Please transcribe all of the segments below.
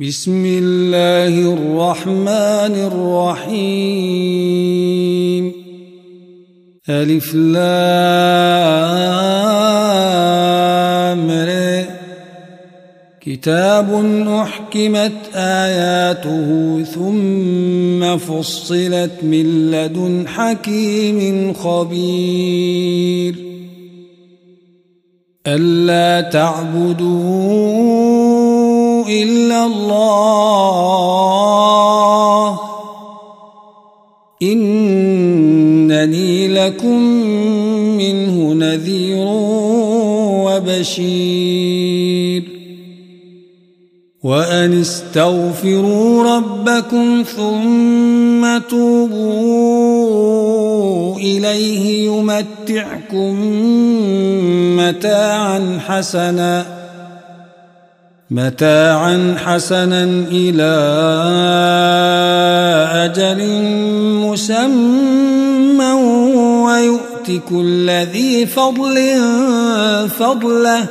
بسم الله الرحمن الرحيم. ألف لام كتاب أحكمت آياته ثم فصلت من لدن حكيم خبير. ألا تعبدون إلا الله. إنني لكم منه نذير وبشير. وأن استغفروا ربكم ثم توبوا إليه يمتعكم متاعا حسناً. متاعا حسنا إلى أجل مسمى ويؤت كل ذي فضل فضله.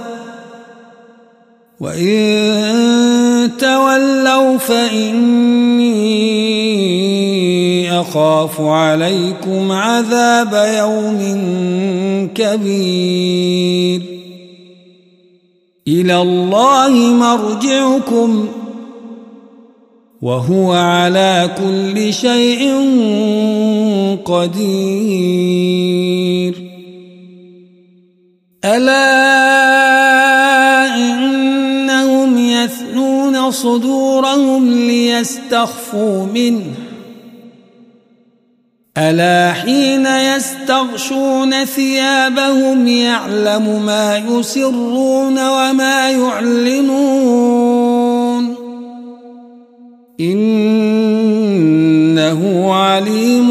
وإن تولوا فإني أخاف عليكم عذاب يوم كبير. إلى الله مرجعكم وهو على كل شيء قدير. ألا إنهم يثنون صدورهم ليستخفوا منه ألا حين يستغشون ثيابهم يعلم ما يسرون وما يعلنون؟ إنه عليم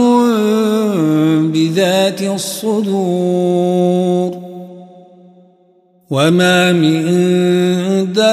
بذات الصدور. وما من دابة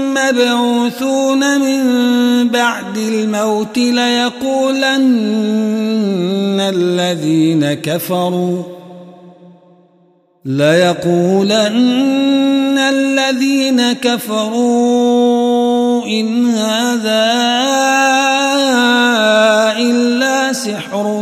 مبعوثون من بعد الموت ليقولن الذين كفروا ليقولن الذين كفروا إن هذا إلا سحر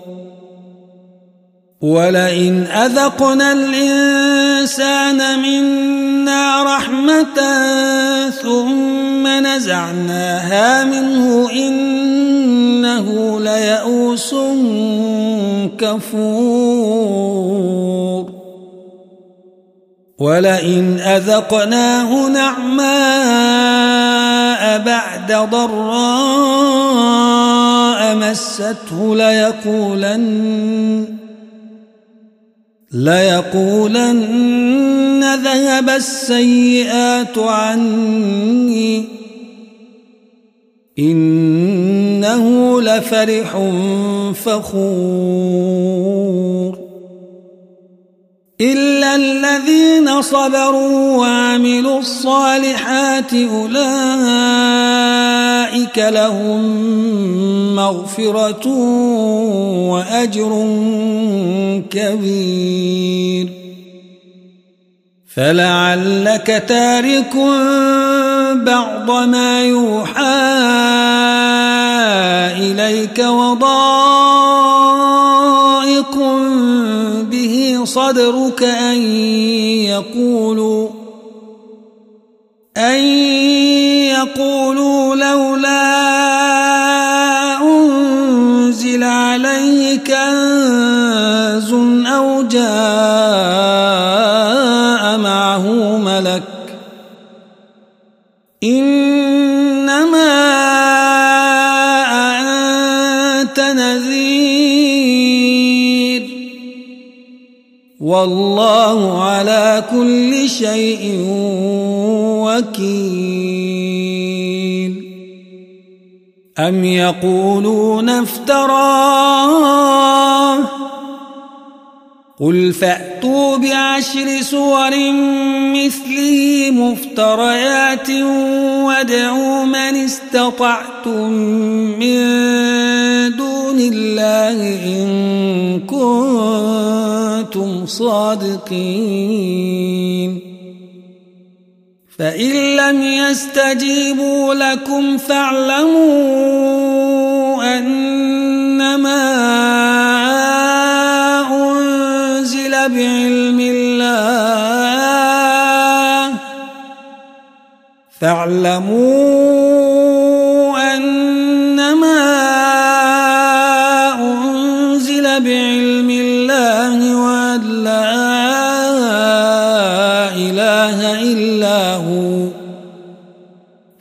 ولئن أذقنا الإنسان منا رحمة ثم نزعناها منه إنه ليئوس كفور ولئن أذقناه نعماء بعد ضراء مسته ليقولن ليقولن ذهب السيئات عني إنه لفرح فخور. إلا الذين صبروا وعملوا الصالحات أولئك لهم مغفرة وأجر كبير فلعلك تارك بعض ما يوحى إليك وضائق صدرك أن يقولوا والله على كل شيء وكيل. أم يقولون افتراه؟ قل فأتوا بعشر سور مثله مفتريات وادعوا من استطعتم من دون الله إن كنتم صادقين فإن لم يستجيبوا لكم فاعلموا أنما أنزل بعلم الله فاعلموا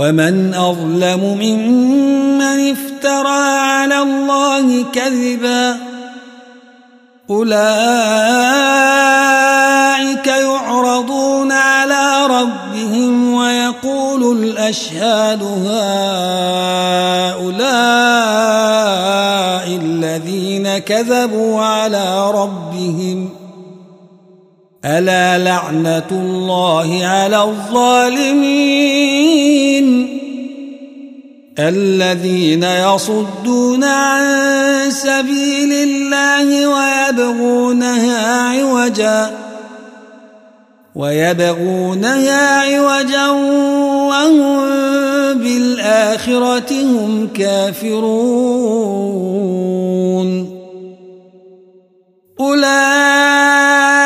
ومن أظلم ممن افترى على الله كذبا أولئك يعرضون على ربهم ويقول الأشهاد هؤلاء الذين كذبوا على ربهم ألا لعنة الله على الظالمين؟ الذين يصدون عن سبيل الله ويبغونها عوجا ويبغونها عوجا وهم بالآخرة هم كافرون. أولئك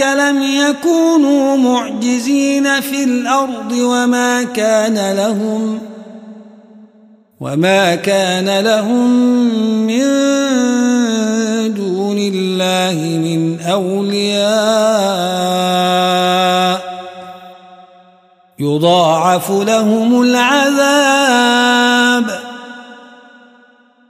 لم يكونوا معجزين في الأرض وما كان لهم وما كان لهم من دون الله من أولياء يضاعف لهم العذاب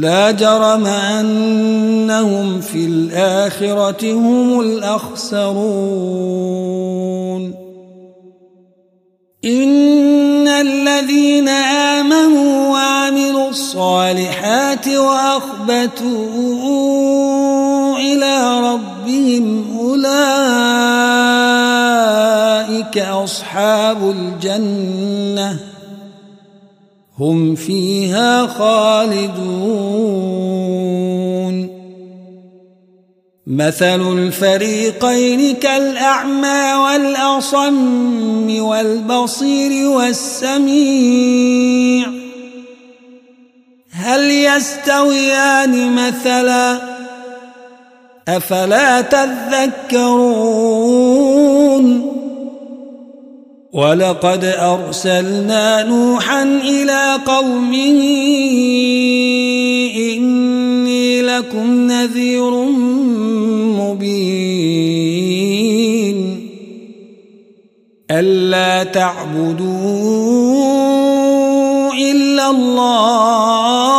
لا جرم أنهم في الآخرة هم الأخسرون. إن الذين آمنوا وعملوا الصالحات وأخبتوا إلى ربهم أولئك أصحاب الجنة. هم فيها خالدون. مثل الفريقين كالأعمى والأصم والبصير والسميع. هل يستويان مثلا؟ أفلا تذكرون؟ ولقد أرسلنا نوحا إلى قومه إني لكم نذير مبين. ألا تعبدوا إلا الله.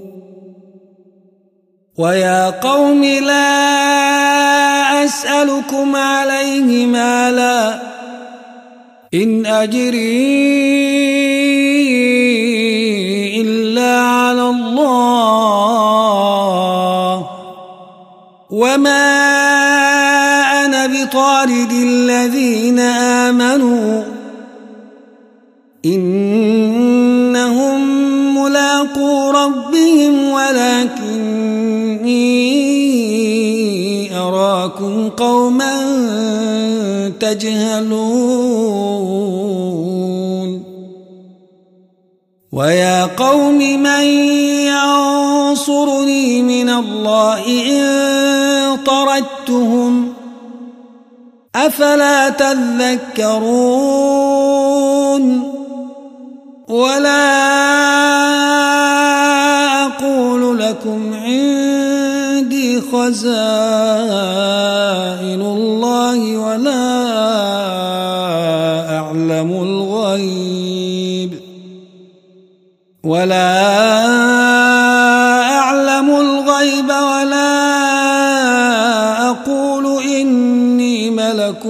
ويا قوم لا أسألكم عليه مالا. إن أجري إلا على الله. وما أنا بطارد الذين آمنوا. إنهم ملاقو ربهم ولكني أراكم قوما تجهلون. ويا قوم من ينصرني من الله إن طردتهم أفلا تذكرون؟ ولا خزائن الله ولا أعلم الغيب ولا أعلم الغيب ولا أقول إني ملك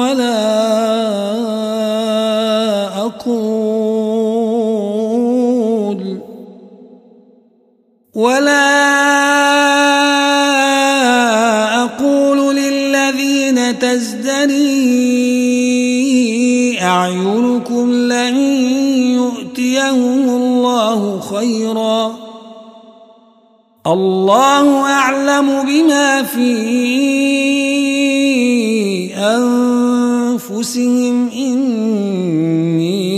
ولا أقول ولا تزدري أعينكم لن يؤتيهم الله خيرا. الله أعلم بما في أنفسهم. إني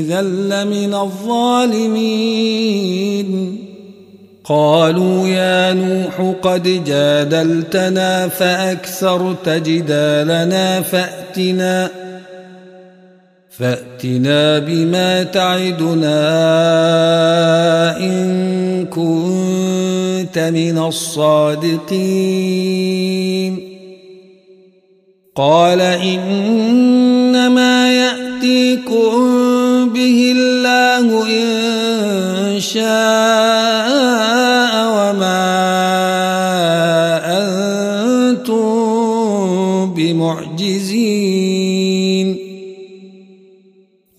إذا لمن الظالمين. قالوا يا نوح قد جادلتنا فأكثرت جدالنا فأتنا فأتنا بما تعدنا إن كنت من الصادقين. قال إنما يأتيكم به الله إن شاء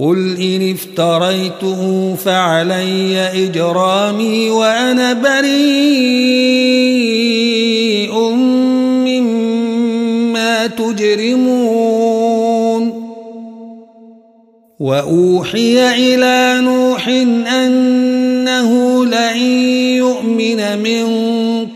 قل إن افتريته فعلي إجرامي وأنا بريء مما تجرمون وأوحي إلى نوح أنه لن يؤمن من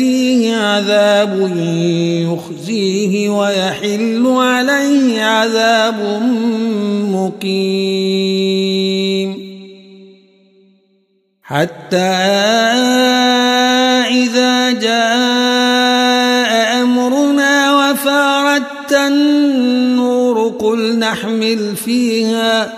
يأتيه عذاب يخزيه ويحل عليه عذاب مقيم. حتى إذا جاء أمرنا وفارت النور قل نحمل فيها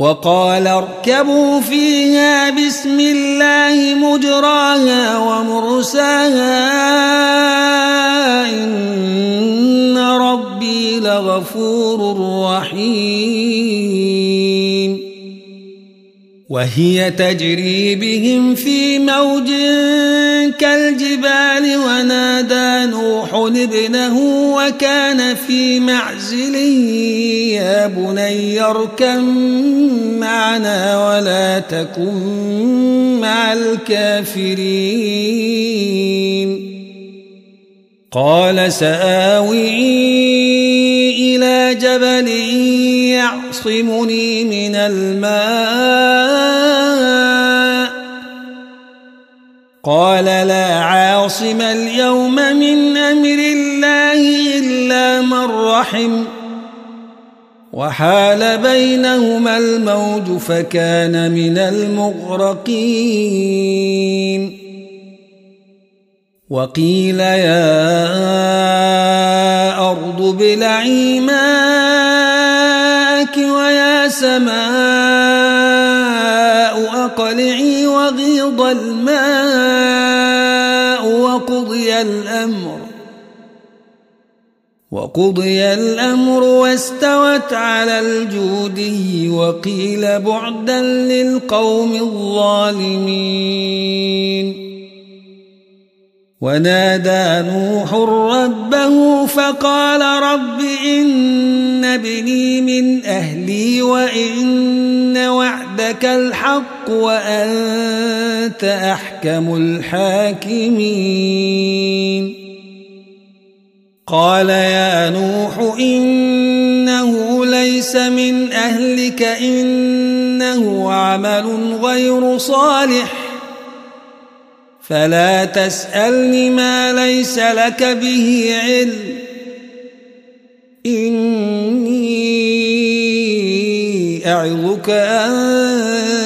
وقال اركبوا فيها بسم الله مجراها ومرساها إن ربي لغفور رحيم وهي تجري بهم في موج كالجبال ونادى نوح ابنه وكان في معزل يا بني اركم معنا ولا تكن مع الكافرين. قال سآوي إلى جبل يعصمني من الماء قال لا عاصم اليوم من أمر الله إلا من رحم. وحال بينهما الموج فكان من المغرقين. وقيل يا أرض بلعي ماءك ويا سماء أقلعي وغيض الماء. وقضي الأمر وقضي الأمر واستوت على الجودي وقيل بعدا للقوم الظالمين. ونادى نوح ربه فقال رب إن ابني من أهلي وإن وعدك الحق وأنت أحكم الحاكمين. قال يا نوح إنه ليس من أهلك إنه عمل غير صالح. فلا تسألني ما ليس لك به علم. إني أعظك أن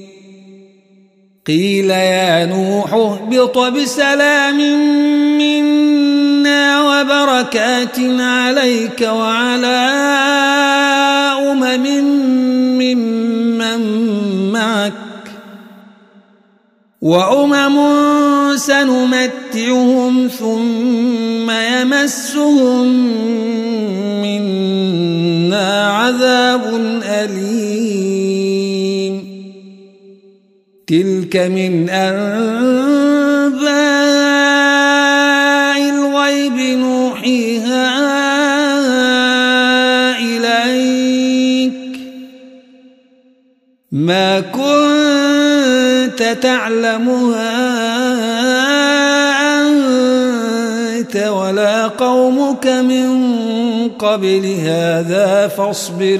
قيل يا نوح اهبط بسلام منا وبركات عليك وعلى أمم ممن معك وأمم سنمتعهم ثم يمسهم منا عذاب أليم. تلك من أنباء الغيب نوحيها إليك. ما كنت تعلمها ولا قومك من قبل هذا فاصبر.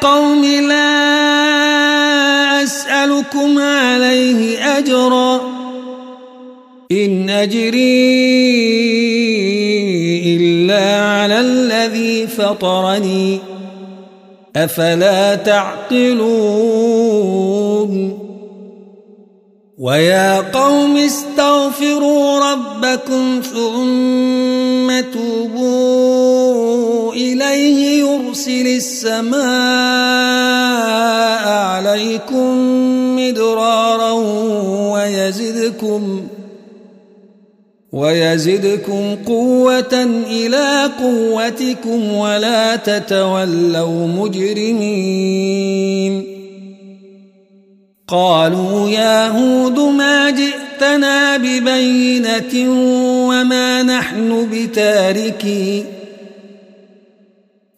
قوم لا أسألكم عليه أجرا. إن أجري إلا على الذي فطرني. أفلا تعقلون؟ ويا قوم استغفروا ربكم ثم توبوا. إليه يرسل السماء عليكم مدرارا ويزدكم ويزدكم قوة إلى قوتكم ولا تتولوا مجرمين. قالوا يا هود ما جئتنا ببينة وما نحن بتاركي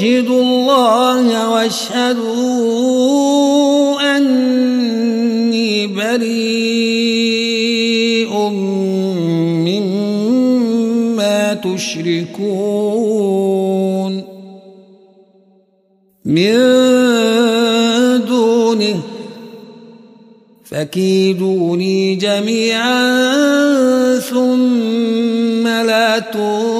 أشهد الله واشهدوا أني بريء مما تشركون. من دونه فكيدوني جميعا ثم لا تنظرون.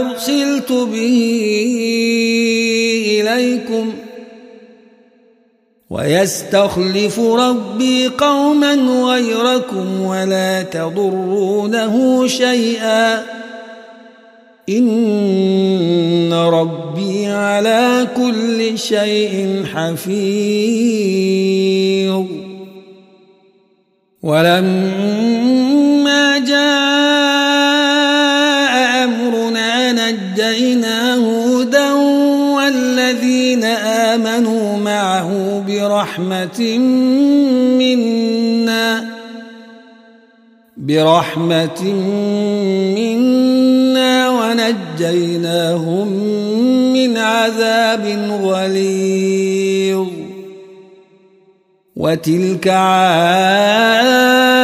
أرسلت به إليكم ۖ ويستخلف ربي قوما غيركم ولا تضرونه شيئا إن ربي على كل شيء حفيظ. ولما برحمة منا. برحمة منا ونجيناهم من عذاب غليظ. وتلك عاد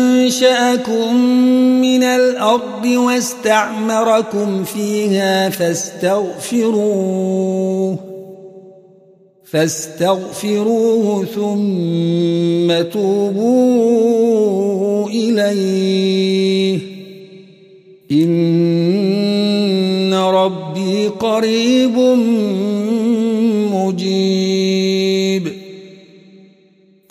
أنشأكم من الأرض واستعمركم فيها فاستغفروه فاستغفروه ثم توبوا إليه. إن ربي قريب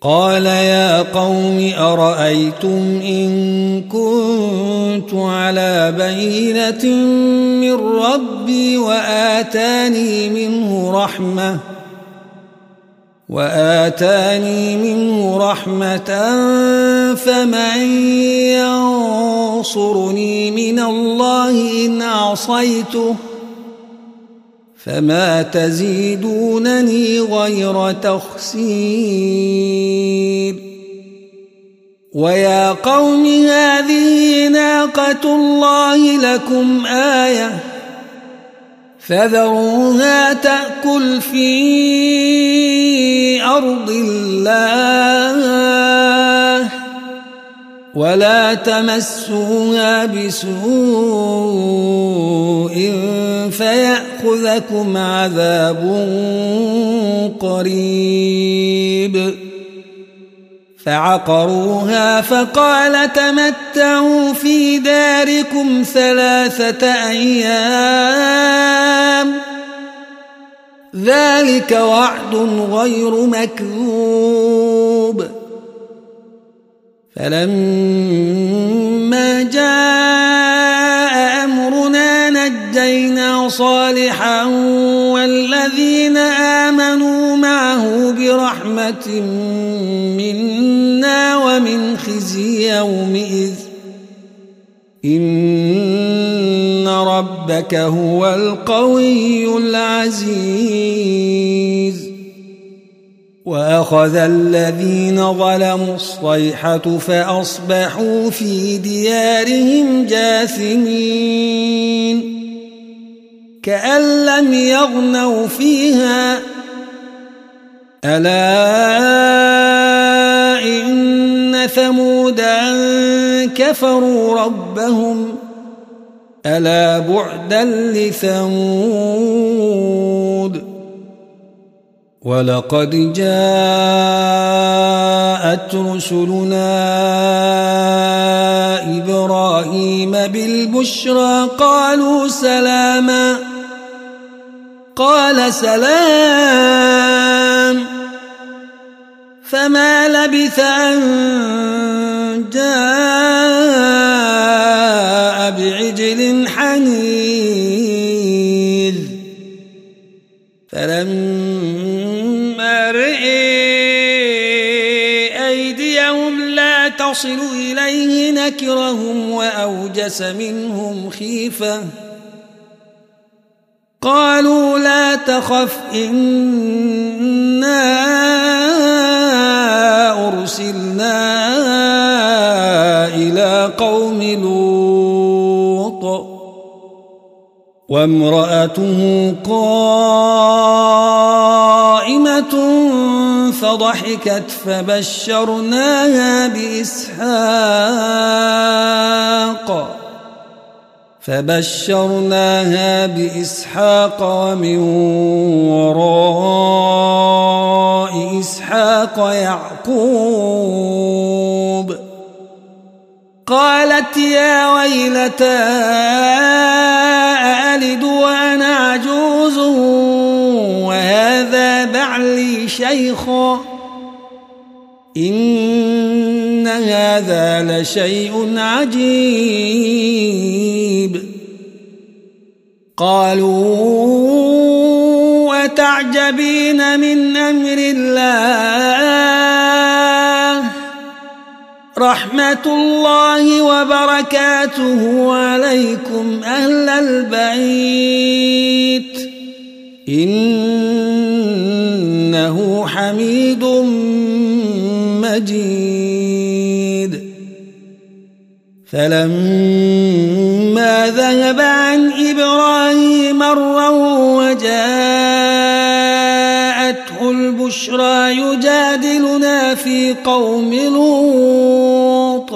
قال يا قوم أرأيتم إن كنت على بينة من ربي وآتاني منه رحمة وآتاني منه رحمة فمن ينصرني من الله إن عصيته فما تزيدونني غير تخسير ويا قوم هذه ناقة الله لكم آية فذروها تأكل في أرض الله ولا تمسوها بسوء فيأخذكم عذاب قريب. فعقروها فقال تمتعوا في داركم ثلاثة أيام. ذلك وعد غير مكذوب. فلما جاء أمرنا نجينا صالحا والذين آمنوا معه برحمة منا ومن خزي يومئذ. إن ربك هو القوي العزيز. وأخذ الذين ظلموا الصيحة فأصبحوا في ديارهم جاثمين. كأن لم يغنوا فيها. ألا إن ثمودا كفروا ربهم. ألا بعدا لثمود. ولقد جاءت رسلنا إبراهيم بالبشرى قالوا سلاما. قال سلام. فما لبث أن جاء تصل إليه نكرهم وأوجس منهم خيفة. قالوا لا تخف إنا أرسلنا إلى قوم لوط. وامرأته قائمة فضحكت فبشرناها بإسحاق. فبشرناها بإسحاق ومن وراء إسحاق يعقوب. قالت يا ويلتى شيخا إن هذا لشيء عجيب. قالوا أتعجبين من أمر الله؟ رحمة الله وبركاته عليكم أهل البيت. إنه حميد مجيد. فلما ذهب عن إبراهيم مرا وجاءته البشرى يجادلنا في قوم لوط.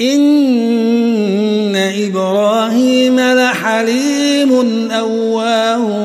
إن إبراهيم لحليم أواه.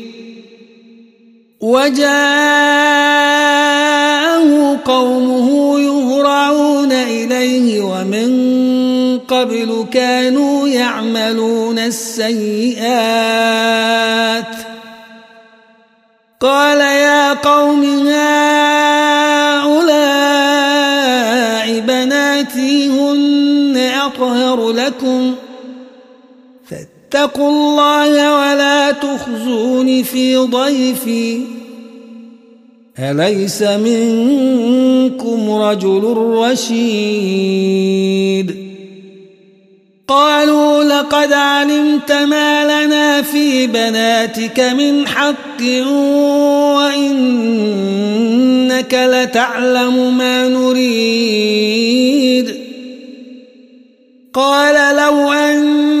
وجاءه قومه يهرعون إليه ومن قبل كانوا يعملون السيئات. قال يا قوم هؤلاء فاتقوا الله ولا تخزون في ضيفي. أليس منكم رجل رشيد؟ قالوا لقد علمت ما لنا في بناتك من حق وإنك لتعلم ما نريد. قال لو أن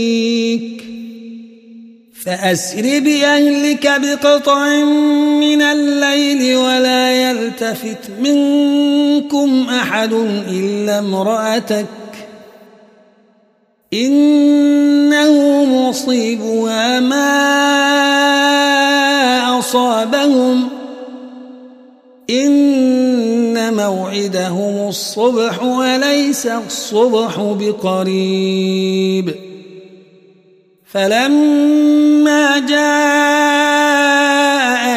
فأسر بأهلك بقطع من الليل ولا يلتفت منكم أحد إلا امرأتك إنه مصيبها ما أصابهم إن موعدهم الصبح وليس الصبح بقريب فلما جاء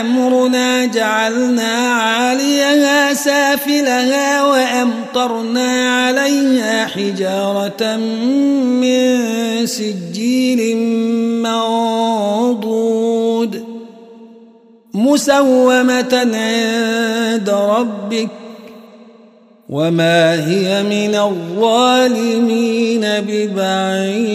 أمرنا جعلنا عاليها سافلها وأمطرنا عليها حجارة من سجيل منضود. مسومة عند ربك. وما هي من الظالمين ببعيد.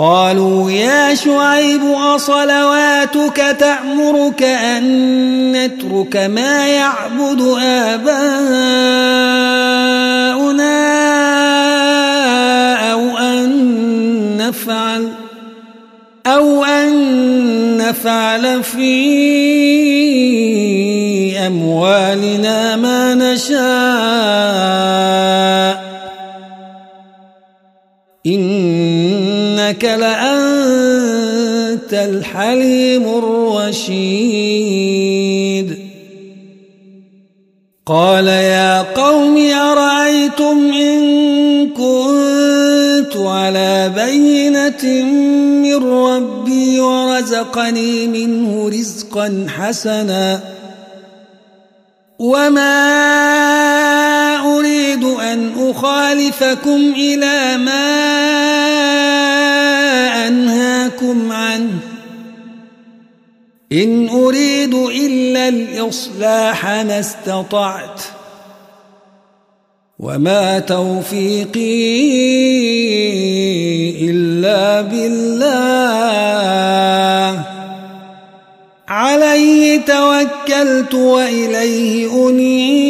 قالوا يا شعيب أصلواتك تأمرك أن نترك ما يعبد آباؤنا أو أن نفعل أو أن نفعل في أموالنا ما نشاء. إنك لأنت الحليم الرشيد. قال يا قوم أرأيتم إن كنت على بينة من ربي ورزقني منه رزقا حسنا وما أريد أن أخالفكم إلى ما أنهاكم عنه. إن أريد إلا الإصلاح ما استطعت. وما توفيقي إلا بالله. عليه توكلت وإليه أنيب.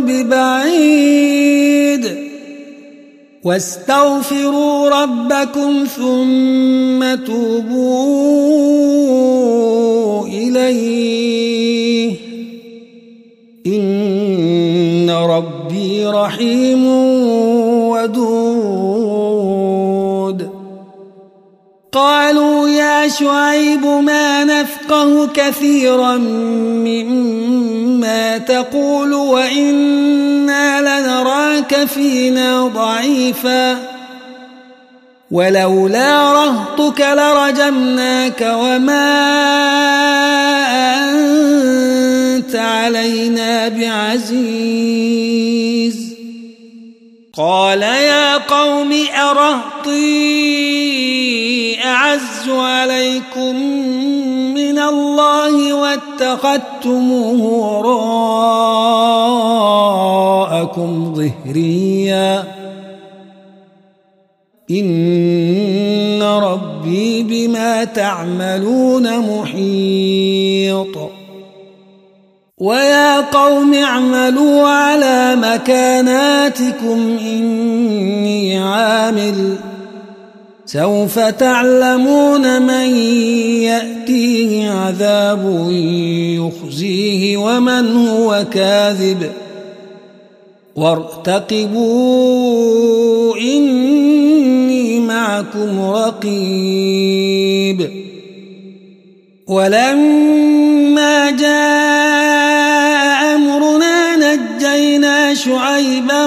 ببعيد. واستغفروا ربكم ثم توبوا إليه. إن ربي رحيم ودود. قالوا يا شعيب ما نفقه كثيرا مما تقول وإنا لنراك فينا ضعيفا ولولا رهطك لرجمناك وما أنت علينا بعزيز. قال يا قوم أرهطي أعز عليكم من الله واتخذتموه وراءكم ظهريا. إن ربي بما تعملون محيط. ويا قوم اعملوا على مكاناتكم إني عامل سوف تعلمون من يأتيه عذاب يخزيه ومن هو كاذب. وارتقبوا إني معكم رقيب. ولما جاء أمرنا نجينا شعيبا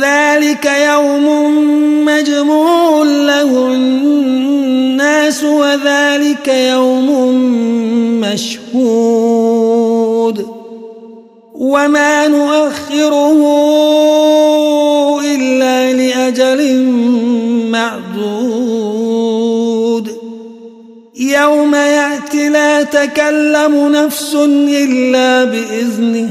ذلك يوم مجموع له الناس وذلك يوم مشهود وما نؤخره إلا لأجل معدود يوم يأتي لا تكلم نفس إلا بإذنه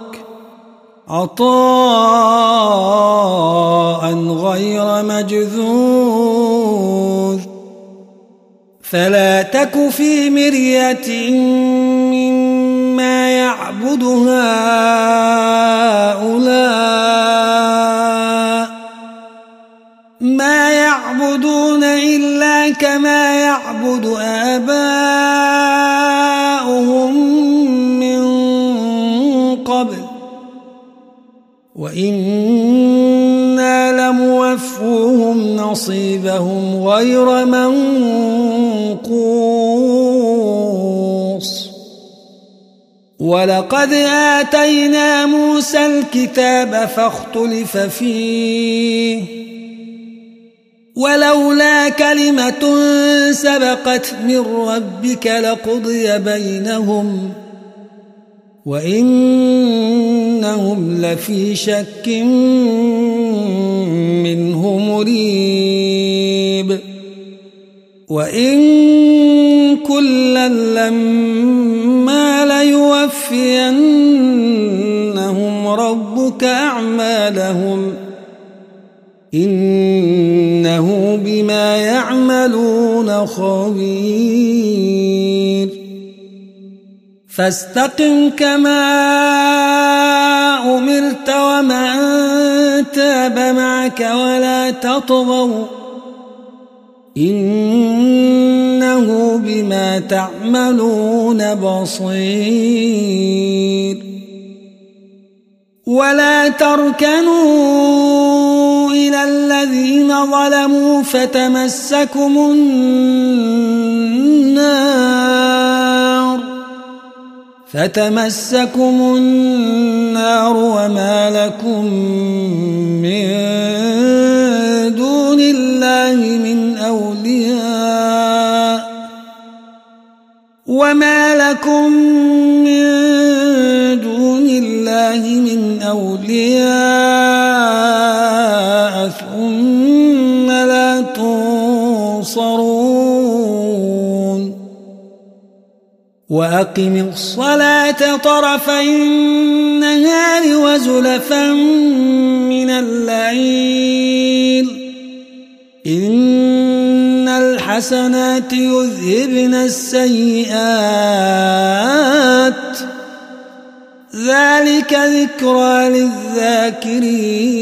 عطاء غير مجذوذ. فلا تك في مرية مما يعبد هؤلاء. ما يعبدون إلا كما لموفوهم نصيبهم غير منقوص ولقد آتينا موسى الكتاب فاختلف فيه ولولا كلمة سبقت من ربك لقضي بينهم وإنهم لفي شك منه مريب. وإن كلا لما ليوفينهم ربك أعمالهم إنه بما يعملون خبير. فاستقم كما أمرت ومن تاب معك ولا تطغوا إنه بما تعملون بصير. ولا تركنوا إلى الذين ظلموا فتمسكم النار. فتمسكم النار وما لكم من دون الله من أولياء وما لكم من دون الله من أولياء وأقم الصلاة طرفي النهار وزلفا من الليل. إن الحسنات يذهبن السيئات. ذلك ذكرى للذاكرين.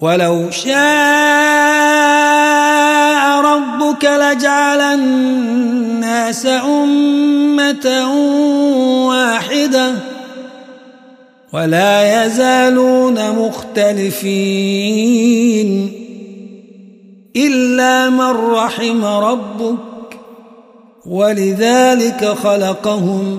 ولو شاء ربك لجعل الناس أمة واحدة ولا يزالون مختلفين إلا من رحم ربك ولذلك خلقهم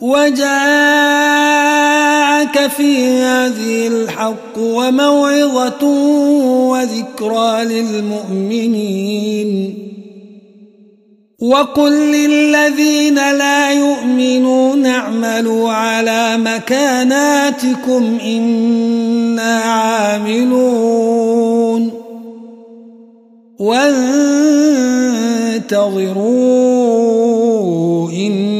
وجاءك في هذه الحق وموعظة وذكرى للمؤمنين. وقل للذين لا يؤمنون اعملوا على مكاناتكم إنا عاملون. وانتظروا إنا